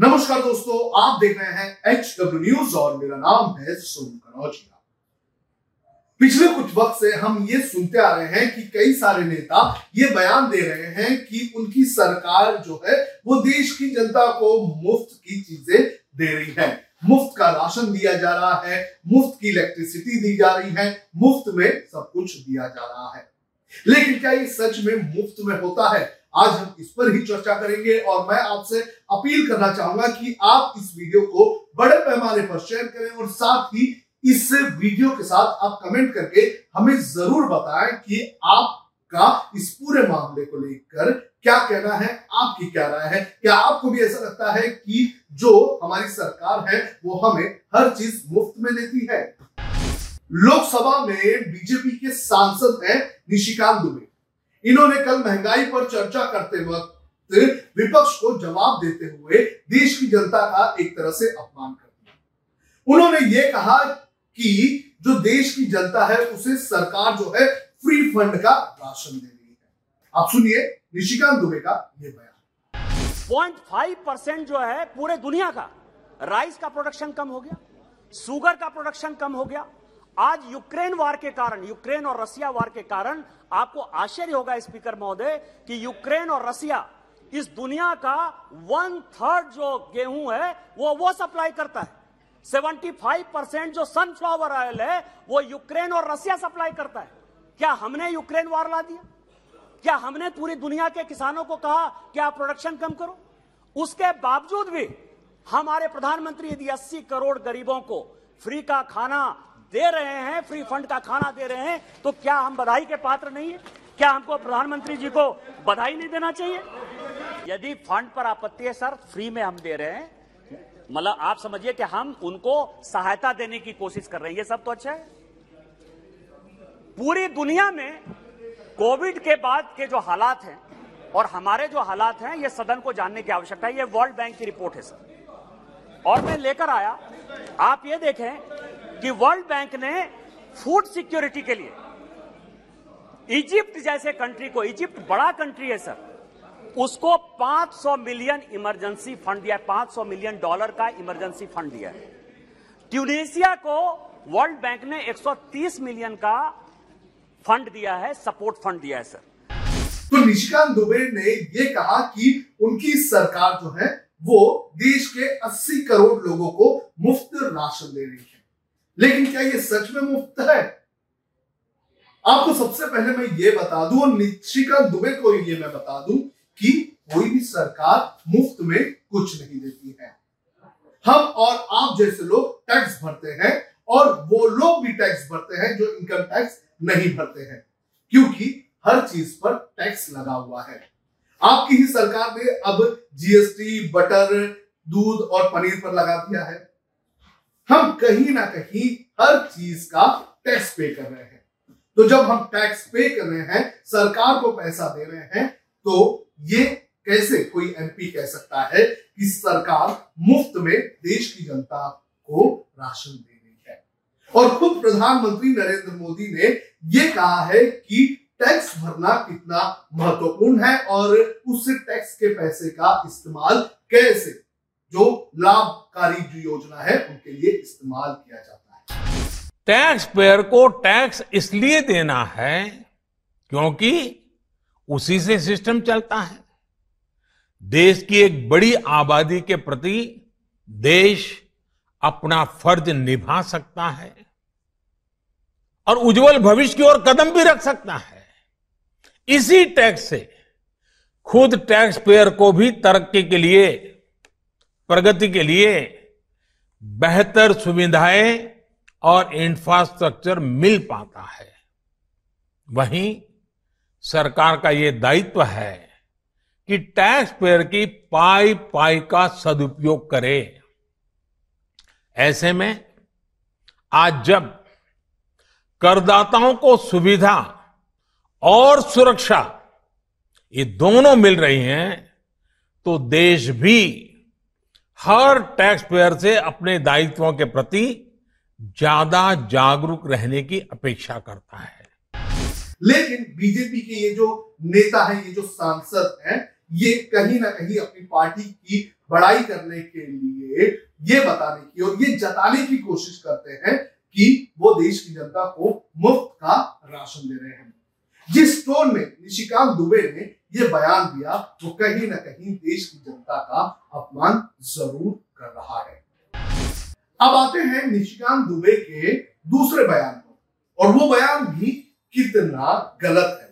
नमस्कार दोस्तों, आप देख रहे हैं एच डब्ल्यू न्यूज़ और मेरा नाम है सोनू कनौजिया। पिछले कुछ वक्त से हम ये सुनते आ रहे हैं कि कई सारे नेता ये बयान दे रहे हैं कि उनकी सरकार जो है, वो देश की जनता को मुफ़्त की चीज़ें दे रही है। मुफ़्त का राशन दिया जा रहा है, मुफ़्त की इलेक्ट्रिसिटी दी जा रही है, मुफ़्त में सब कुछ दिया जा रहा है। लेकिन क्या ये सच में मुफ़्त में होता है? आज हम इस पर ही चर्चा करेंगे और मैं आपसे अपील करना चाहूँगा कि आप इस वीडियो को बड़े पैमाने पर शेयर करें और साथ ही इस वीडियो के साथ आप कमेंट करके हमें ज़रूर बताएँ कि आपका इस पूरे मामले को लेकर क्या कहना है, आपकी क्या राय है। क्या आपको भी ऐसा लगता है कि जो हमारी सरकार है, वो हमें हर चीज़ मुफ़्त में देती है? लोकसभा में बीजेपी के सांसद हैं निशिकांत दुबे। इन्होंने कल महँगाई पर चर्चा करते वक्त विपक्ष को जवाब देते हुए देश की जनता का एक तरह से अपमान कर दिया। उन्होंने ये कहा कि जो देश की जनता है, उसे सरकार जो है फ्री फंड का राशन दे रही है। आप सुनिए निशिकांत दुबे का ये बयान। पॉइंट फाइव परसेंट जो है पूरे दुनिया का राइस का प्रोडक्शन कम हो गया, सुगर का प्रोडक्शन कम हो गया आज यूक्रेन वार के कारण, यूक्रेन और रसिया वार के कारण आपको आश्चर्य होगा स्पीकर महोदय कि यूक्रेन और रसिया इस दुनिया का वन थर्ड जो गेहूँ है, वो वो सप्लाई करता है। 75 परसेंट जो सनफ्लावर ऑयल है, वो यूक्रेन और रसिया सप्लाई करता है। क्या हमने यूक्रेन वार ला दिया? क्या हमने पूरी दुनिया के किसानों को कहा कि आप प्रोडक्शन कम करो? उसके बावजूद भी हमारे प्रधानमंत्री यदि 80 करोड़ गरीबों को फ्री का खाना दे रहे हैं फ्री फंड का खाना दे रहे हैं तो क्या हम बधाई के पात्र नहीं है? क्या हमको प्रधानमंत्री जी को बधाई नहीं देना चाहिए? यदि फंड पर आपत्ति है सर फ्री में हम दे रहे हैं। मतलब आप समझिए कि हम उनको सहायता देने की कोशिश कर रहे हैं। ये सब तो अच्छा है। पूरी दुनिया में कोविड के बाद के जो हालात हैं और हमारे जो हालात हैं, ये सदन को जानने की आवश्यकता है। ये वर्ल्ड बैंक की रिपोर्ट है सर और मैं लेकर आया। आप ये देखें कि वर्ल्ड बैंक ने फ़ूड सिक्योरिटी के लिए, इजिप्ट जैसे कंट्री को, इजिप्ट बड़ा कंट्री है सर, उसको 500 मिलियन इमरजेंसी फंड दिया है 500 मिलियन डॉलर का इमरजेंसी फंड दिया है। ट्यूनेशिया को वर्ल्ड बैंक ने 130 मिलियन का फंड दिया है, सपोर्ट फंड दिया है सर। तो निशिकांत दुबे ने ये कहा कि उनकी सरकार जो है, वो देश के 80 करोड़ लोगों को मुफ़्त राशन दे रही है। लेकिन क्या ये सच में मुफ़्त है? आपको सबसे पहले मैं ये बता दूँ, और निशिका दुबे को ये मैं बता दूँ कि कोई भी सरकार मुफ़्त में कुछ नहीं देती है। हम और आप जैसे लोग टैक्स भरते हैं, और वो लोग भी टैक्स भरते हैं जो इनकम टैक्स नहीं भरते हैं, क्योंकि हर चीज़ पर टैक्स लगा हुआ है। आपकी ही सरकार ने अब जीएसटी बटर दूध और पनीर पर लगा दिया है। हम कहीं ना कहीं हर चीज़ का टैक्स पे कर रहे हैं। तो जब हम टैक्स पे कर रहे हैं, सरकार को पैसा दे रहे हैं तो ये कैसे कोई एमपी कह सकता है कि सरकार मुफ़्त में देश की जनता को राशन दे रही है? और खुद प्रधानमंत्री नरेंद्र मोदी ने ये कहा है कि टैक्स भरना कितना महत्वपूर्ण है और उस टैक्स के पैसे का इस्तेमाल कैसे जो लाभकारी जो योजना है, उनके लिए इस्तेमाल किया जाता है। टैक्स पेयर को टैक्स इसलिए देना है क्योंकि उसी से सिस्टम चलता है। देश की एक बड़ी आबादी के प्रति देश अपना फ़र्ज़ निभा सकता है और उज्जवल भविष्य की ओर कदम भी रख सकता है। इसी टैक्स से खुद टैक्स पेयर को भी तरक्की के लिए प्रगति के लिए बेहतर सुविधाएँ और इंफ्रास्ट्रक्चर मिल पाता है। वहीं सरकार का ये दायित्व है कि टैक्स पेयर की पाई पाई का सदुपयोग करे। ऐसे में आज जब करदाताओं को सुविधा और सुरक्षा ये दोनों मिल रही हैं तो देश भी हर टैक्स पेयर से अपने दायित्वों के प्रति ज़्यादा जागरूक रहने की अपेक्षा करता है। लेकिन बीजेपी के ये जो नेता है, ये जो सांसद हैं, ये कहीं ना कहीं अपनी पार्टी की बड़ाई करने के लिए ये बताने की और ये जताने की कोशिश करते हैं कि वो देश की जनता को मुफ़्त का राशन दे रहे हैं। जिस टोन में निशिकांत दुबे ने ये बयान दिया वो कहीं ना कहीं देश की जनता का अपमान ज़रूर कर रहा है। अब आते हैं निशिकांत दुबे के दूसरे बयान पर, और वो बयान भी कितना गलत है।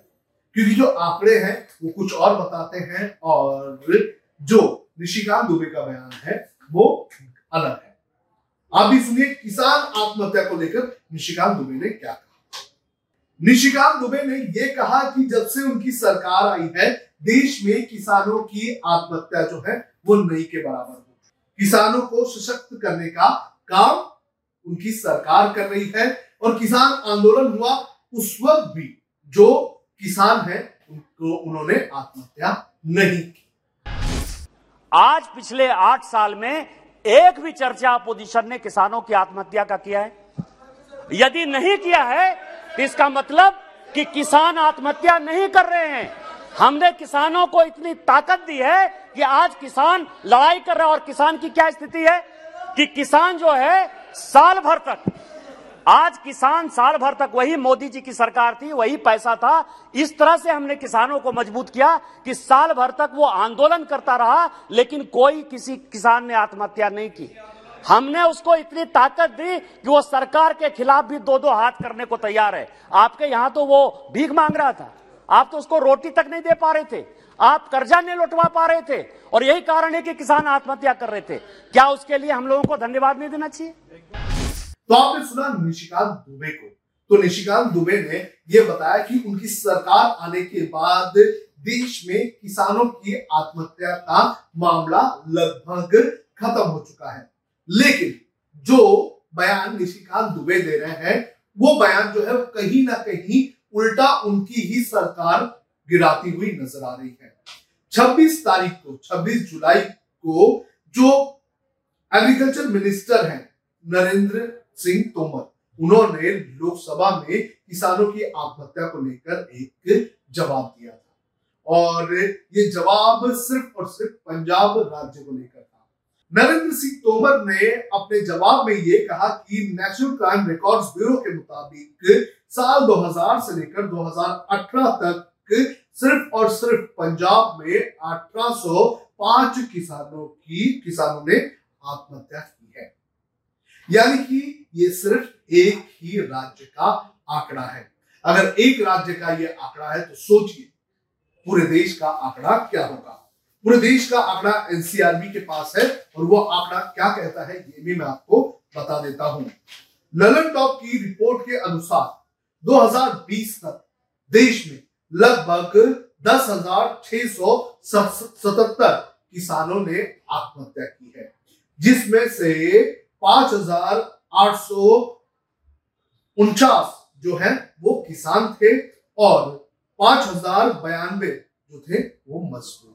क्योंकि जो आंकड़े हैं, वो कुछ और बताते हैं, और जो निशिकांत दुबे का बयान है, वो अलग है। आप भी सुनिए किसान आत्महत्या को लेकर निशिकांत दुबे ने क्या कहा। निशिकांत दुबे ने यह कहा कि जब से उनकी सरकार आई है, देश में किसानों की आत्महत्या जो है, वो नहीं के बराबर हो किसानों को सशक्त करने का काम उनकी सरकार कर रही है और किसान आंदोलन हुआ उस वक्त भी जो किसान है, उनको उन्होंने आत्महत्या नहीं की। आज पिछले आठ साल में एक भी चर्चा अपोजिशन ने किसानों की आत्महत्या का किया है। यदि नहीं किया है इसका मतलब कि किसान आत्महत्या नहीं कर रहे हैं। हमने किसानों को इतनी ताकत दी है कि आज किसान लड़ाई कर रहा है और किसान की क्या स्थिति है? कि किसान जो है, साल भर तक, आज किसान साल भर तक वही मोदी जी की सरकार थी, वही पैसा था। इस तरह से हमने किसानों को मज़बूत किया कि साल भर तक वो आंदोलन करता रहा, लेकिन कोई किसी किसान ने आत्महत्या नहीं की। हमने उसको इतनी ताकत दी कि वो सरकार के खिलाफ भी दो दो हाथ करने को तैयार है। आपके यहाँ तो वो भीख मांग रहा था। आप तो उसको रोटी तक नहीं दे पा रहे थे। आप कर्जा नहीं लौटवा पा रहे थे। और यही कारण है कि किसान आत्महत्या कर रहे थे। क्या उसके लिए हम लोगों को धन्यवाद नहीं देना चाहिए? तो आपने सुना निशिकांत दुबे को। तो निशिकांत दुबे ने यह बताया कि उनकी सरकार आने के बाद देश में किसानों की आत्महत्या का मामला लगभग खत्म हो चुका है। लेकिन जो बयान निशिकांत दुबे दे रहे हैं, वो बयान जो है कहीं ना कहीं उल्टा उनकी ही सरकार गिराती हुई नज़र आ रही है। 26 तारीख को 26 जुलाई को जो एग्रीकल्चर मिनिस्टर हैं, नरेंद्र सिंह तोमर, उन्होंने लोकसभा में किसानों की आत्महत्या को लेकर एक जवाब दिया था। और ये जवाब सिर्फ़ और सिर्फ़ पंजाब राज्य को लेकर नरेंद्र सिंह तोमर ने अपने जवाब में ये कहा कि नेशनल क्राइम रिकॉर्ड्स ब्यूरो के मुताबिक साल 2000 से लेकर 2018 तक सिर्फ़ और सिर्फ़ पंजाब में 1805 किसानों की, किसानों ने आत्महत्या की है। यानी कि ये सिर्फ़ एक ही राज्य का आंकड़ा है। अगर एक राज्य का ये आंकड़ा है तो सोचिए, पूरे देश का आंकड़ा क्या होगा? पूरे देश का आंकड़ा एनसीआरबी के पास है और वो आंकड़ा क्या कहता है ये भी मैं आपको बता देता हूँ। ललन टॉप की रिपोर्ट के अनुसार 2020 तक देश में लगभग दस किसानों ने आत्महत्या की है, जिसमें से पाँच हज़ार आठ सौ उनचास जो है वो किसान थे और पाँच हज़ार बयानबे जो थे वो मजदूर।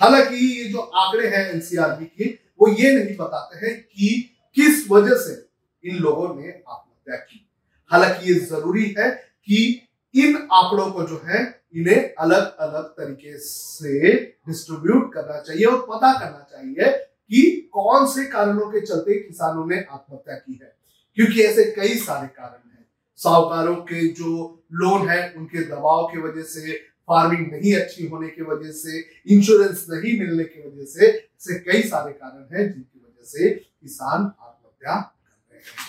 हालाँकि ये जो आंकड़े हैं एनसीआरबी के, वो ये नहीं बताते हैं कि किस वजह से इन लोगों ने आत्महत्या की। हालाँकि ये ज़रूरी है कि इन आंकड़ों को जो है, इन्हें अलग अलग तरीके से डिस्ट्रीब्यूट करना चाहिए और पता करना चाहिए कि कौन से कारणों के चलते किसानों ने आत्महत्या की है। क्योंकि ऐसे कई सारे कारण हैं। साहूकारों के जो लोन है, उनके दबाव की वजह से फ़ार्मिंग नहीं अच्छी होने की वजह से इंश्योरेंस नहीं मिलने की वजह से ऐसे कई सारे कारण हैं जिनकी वजह से किसान आत्महत्या कर रहे हैं।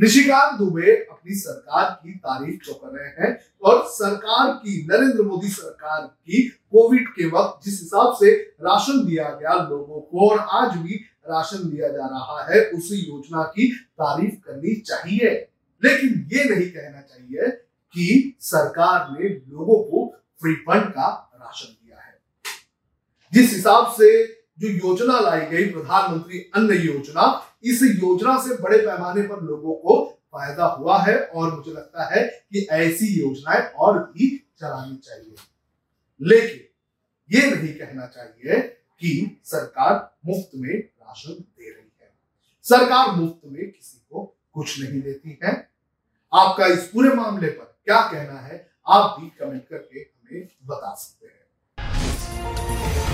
निशिकांत दुबे अपनी सरकार की तारीफ़ तो कर रहे हैं और सरकार की, नरेंद्र मोदी सरकार की कोविड के वक्त जिस हिसाब से राशन दिया गया लोगों को और आज भी राशन दिया जा रहा है, उसी योजना की तारीफ़ करनी चाहिए। लेकिन ये नहीं कहना चाहिए कि सरकार ने लोगों को फ्री फंड का राशन दिया है। जिस हिसाब से जो योजना लाई गई, प्रधानमंत्री अन्न योजना, इस योजना से बड़े पैमाने पर लोगों को फ़ायदा हुआ है और मुझे लगता है कि ऐसी योजनाएँ और भी चलानी चाहिए। लेकिन ये नहीं कहना चाहिए कि सरकार मुफ़्त में राशन दे रही है। सरकार मुफ़्त में किसी को कुछ नहीं देती है। आपका इस पूरे मामले पर क्या कहना है आप भी कमेंट करके हमें बता सकते हैं।